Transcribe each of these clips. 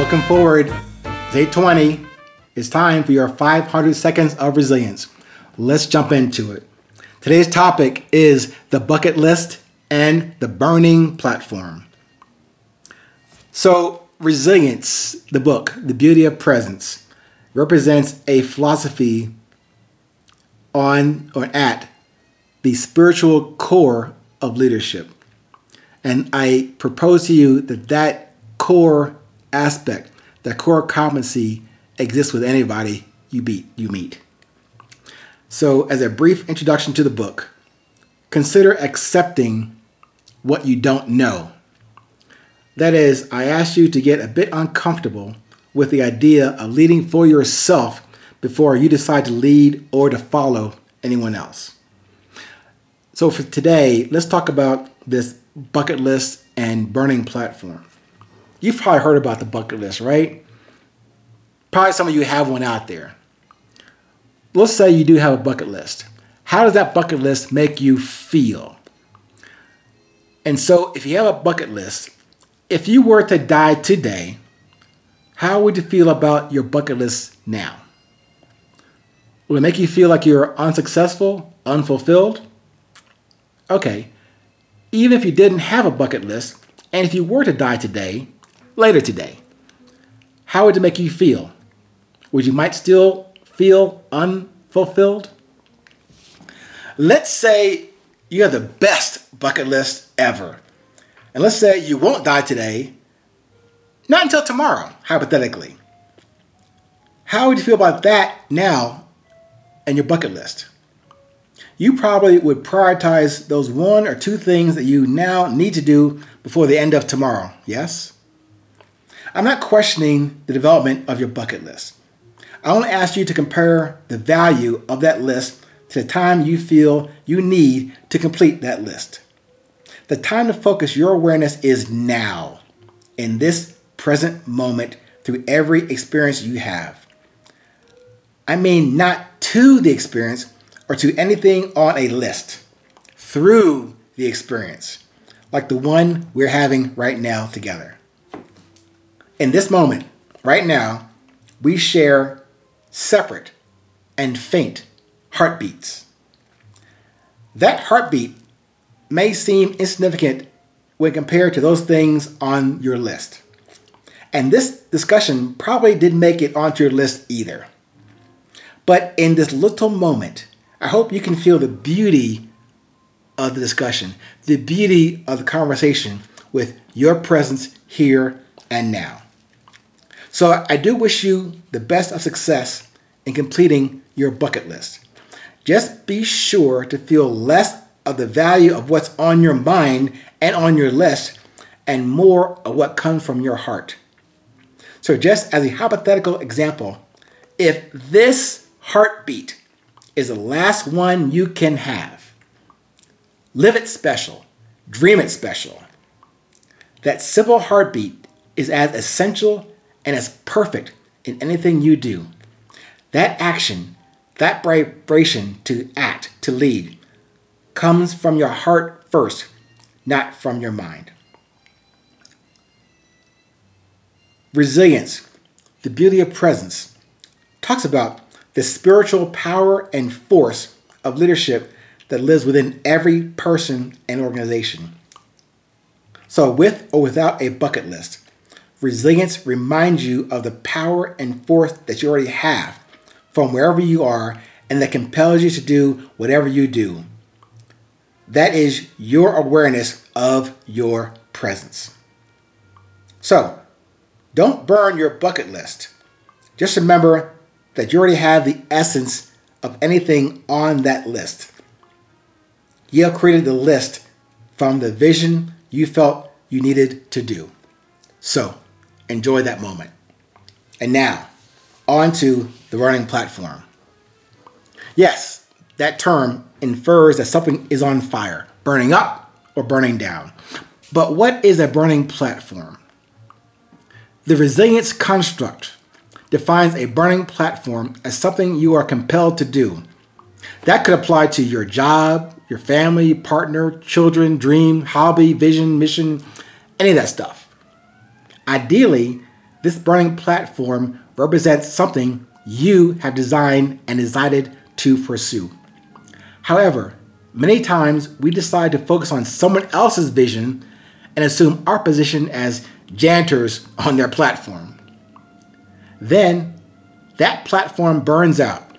Welcome forward. Day 20. It's time for your 500 seconds of resilience. Let's jump into it. Today's topic is the bucket list and the burning platform. So, Resilience, the book, The Beauty of Presence, represents a philosophy on or at the spiritual core of leadership. And I propose to you that that core aspect, that core competency exists with anybody you beat, you meet. So, as a brief introduction to the book, consider accepting what you don't know that is, I ask you to get a bit uncomfortable with the idea of leading for yourself before you decide to lead or to follow anyone else. So, for today, let's talk about this bucket list and burning platform. You've probably heard about the bucket list, right? Probably some of you have one out there. Let's say you do have a bucket list. How does that bucket list make you feel? And so, if you have a bucket list, if you were to die today, how would you feel about your bucket list now? Will it make you feel like you're unsuccessful, unfulfilled? Okay, even if you didn't have a bucket list, and if you were to die today, later today, how would it make you feel? Would you might still feel unfulfilled? Let's say you have the best bucket list ever. And let's say you won't die today, not until tomorrow, hypothetically. How would you feel about that now and your bucket list? You probably would prioritize those one or two things that you now need to do before the end of tomorrow, yes? I'm not questioning the development of your bucket list. I only ask you to compare the value of that list to the time you feel you need to complete that list. The time to focus your awareness is now, in this present moment, through every experience you have. I mean, not to the experience or to anything on a list, through the experience, like the one we're having right now together. In this moment, right now, we share separate and faint heartbeats. That heartbeat may seem insignificant when compared to those things on your list. And this discussion probably didn't make it onto your list either. But in this little moment, I hope you can feel the beauty of the discussion, the beauty of the conversation with your presence here and now. So I do wish you the best of success in completing your bucket list. Just be sure to feel less of the value of what's on your mind and on your list, and more of what comes from your heart. So, just as a hypothetical example, if this heartbeat is the last one you can have, live it special, dream it special. That simple heartbeat is as essential and as perfect in anything you do. That action, that vibration to act, to lead, comes from your heart first, not from your mind. Resilience, the beauty of presence, talks about the spiritual power and force of leadership that lives within every person and organization. So, with or without a bucket list, resilience reminds you of the power and force that you already have from wherever you are and that compels you to do whatever you do. That is your awareness of your presence. So, don't burn your bucket list. Just remember that you already have the essence of anything on that list. You have created the list from the vision you felt you needed to do. So, enjoy that moment. And now, on to the burning platform. Yes, that term infers that something is on fire, burning up or burning down. But what is a burning platform? The resilience construct defines a burning platform as something you are compelled to do. That could apply to your job, your family, partner, children, dream, hobby, vision, mission, any of that stuff. Ideally, this burning platform represents something you have designed and decided to pursue. However, many times we decide to focus on someone else's vision and assume our position as janitors on their platform. Then that platform burns out.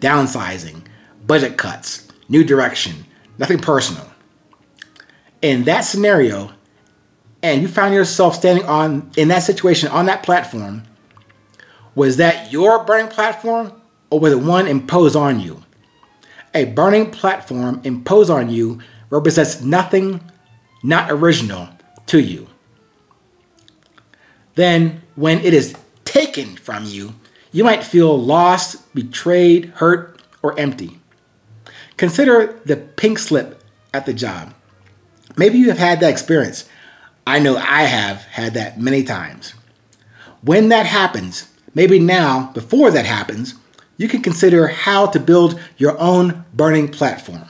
Downsizing, budget cuts, new direction, nothing personal. In that scenario, and you found yourself standing on in that situation on that platform, was that your burning platform or was it one imposed on you? A burning platform imposed on you represents nothing not original to you. Then, when it is taken from you, you might feel lost, betrayed, hurt, or empty. Consider the pink slip at the job. Maybe you have had that experience. I know I have had that many times. When that happens, maybe now, before that happens, you can consider how to build your own burning platform.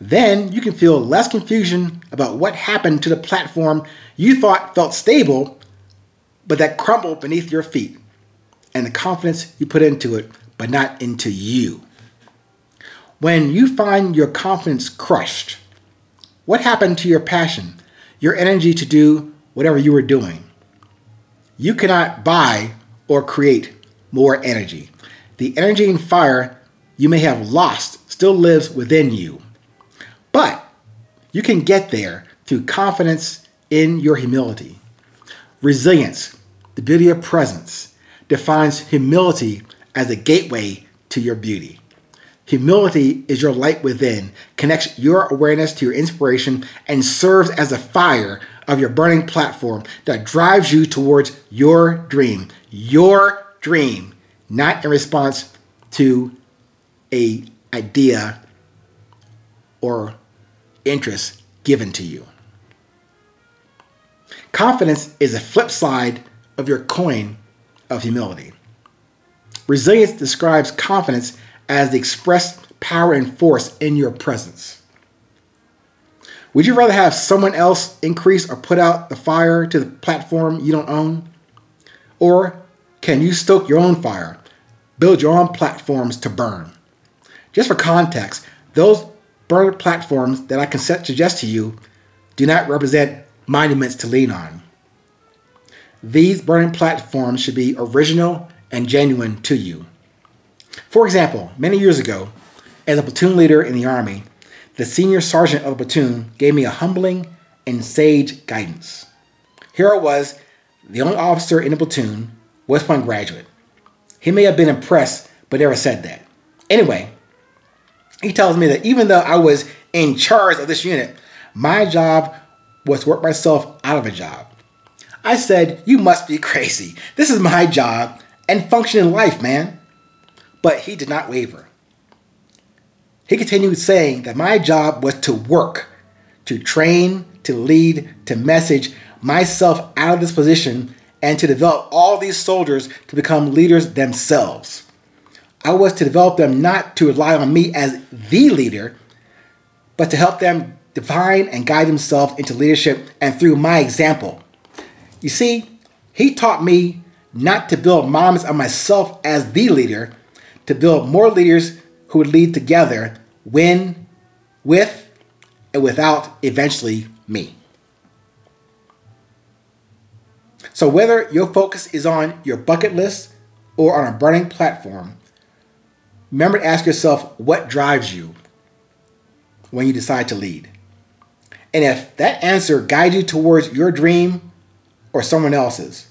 Then you can feel less confusion about what happened to the platform you thought felt stable, but that crumbled beneath your feet, and the confidence you put into it, but not into you. When you find your confidence crushed, what happened to your passion, your energy to do whatever you were doing? You cannot buy or create more energy. The energy and fire you may have lost still lives within you. But you can get there through confidence in your humility. Resilience, the beauty of presence, defines humility as a gateway to your beauty. Humility is your light within, connects your awareness to your inspiration, and serves as a fire of your burning platform that drives you towards your dream. Your dream, not in response to a idea or interest given to you. Confidence is a flip side of your coin of humility. Resilience describes confidence as the expressed power and force in your presence. Would you rather have someone else increase or put out the fire to the platform you don't own? Or can you stoke your own fire, build your own platforms to burn? Just for context, those burner platforms that I can suggest to you do not represent monuments to lean on. These burning platforms should be original and genuine to you. For example, many years ago, as a platoon leader in the Army, the senior sergeant of the platoon gave me a humbling and sage guidance. Here I was, the only officer in the platoon, West Point graduate. He may have been impressed, but never said that. Anyway, he tells me that even though I was in charge of this unit, my job was to work myself out of a job. I said, You must be crazy. This is my job and function in life, man. But he did not waver. He continued saying that my job was to work, to train, to lead, to message myself out of this position, and to develop all these soldiers to become leaders themselves. I was to develop them not to rely on me as the leader, but to help them define and guide themselves into leadership and through my example. You see, he taught me not to build moms of myself as the leader, to build more leaders who would lead together, win, with, and without eventually me. So, whether your focus is on your bucket list or on a burning platform, remember to ask yourself what drives you when you decide to lead. And if that answer guides you towards your dream or someone else's,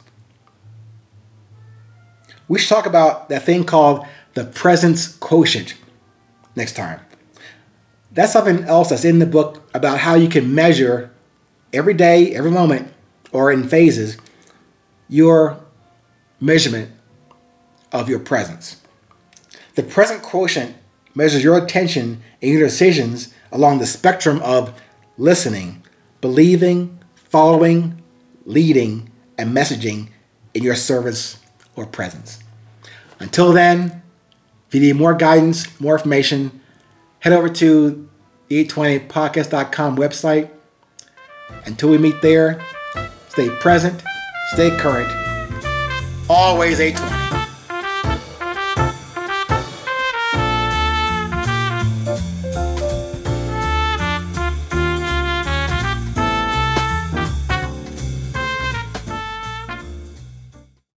we should talk about that thing called the presence quotient next time. That's something else that's in the book about how you can measure every day, every moment, or in phases, your measurement of your presence. The presence quotient measures your attention and your decisions along the spectrum of listening, believing, following, leading, and messaging in your service or presence. Until then, if you need more guidance, more information, head over to the 820podcast.com website. Until we meet there, stay present, stay current, always 820.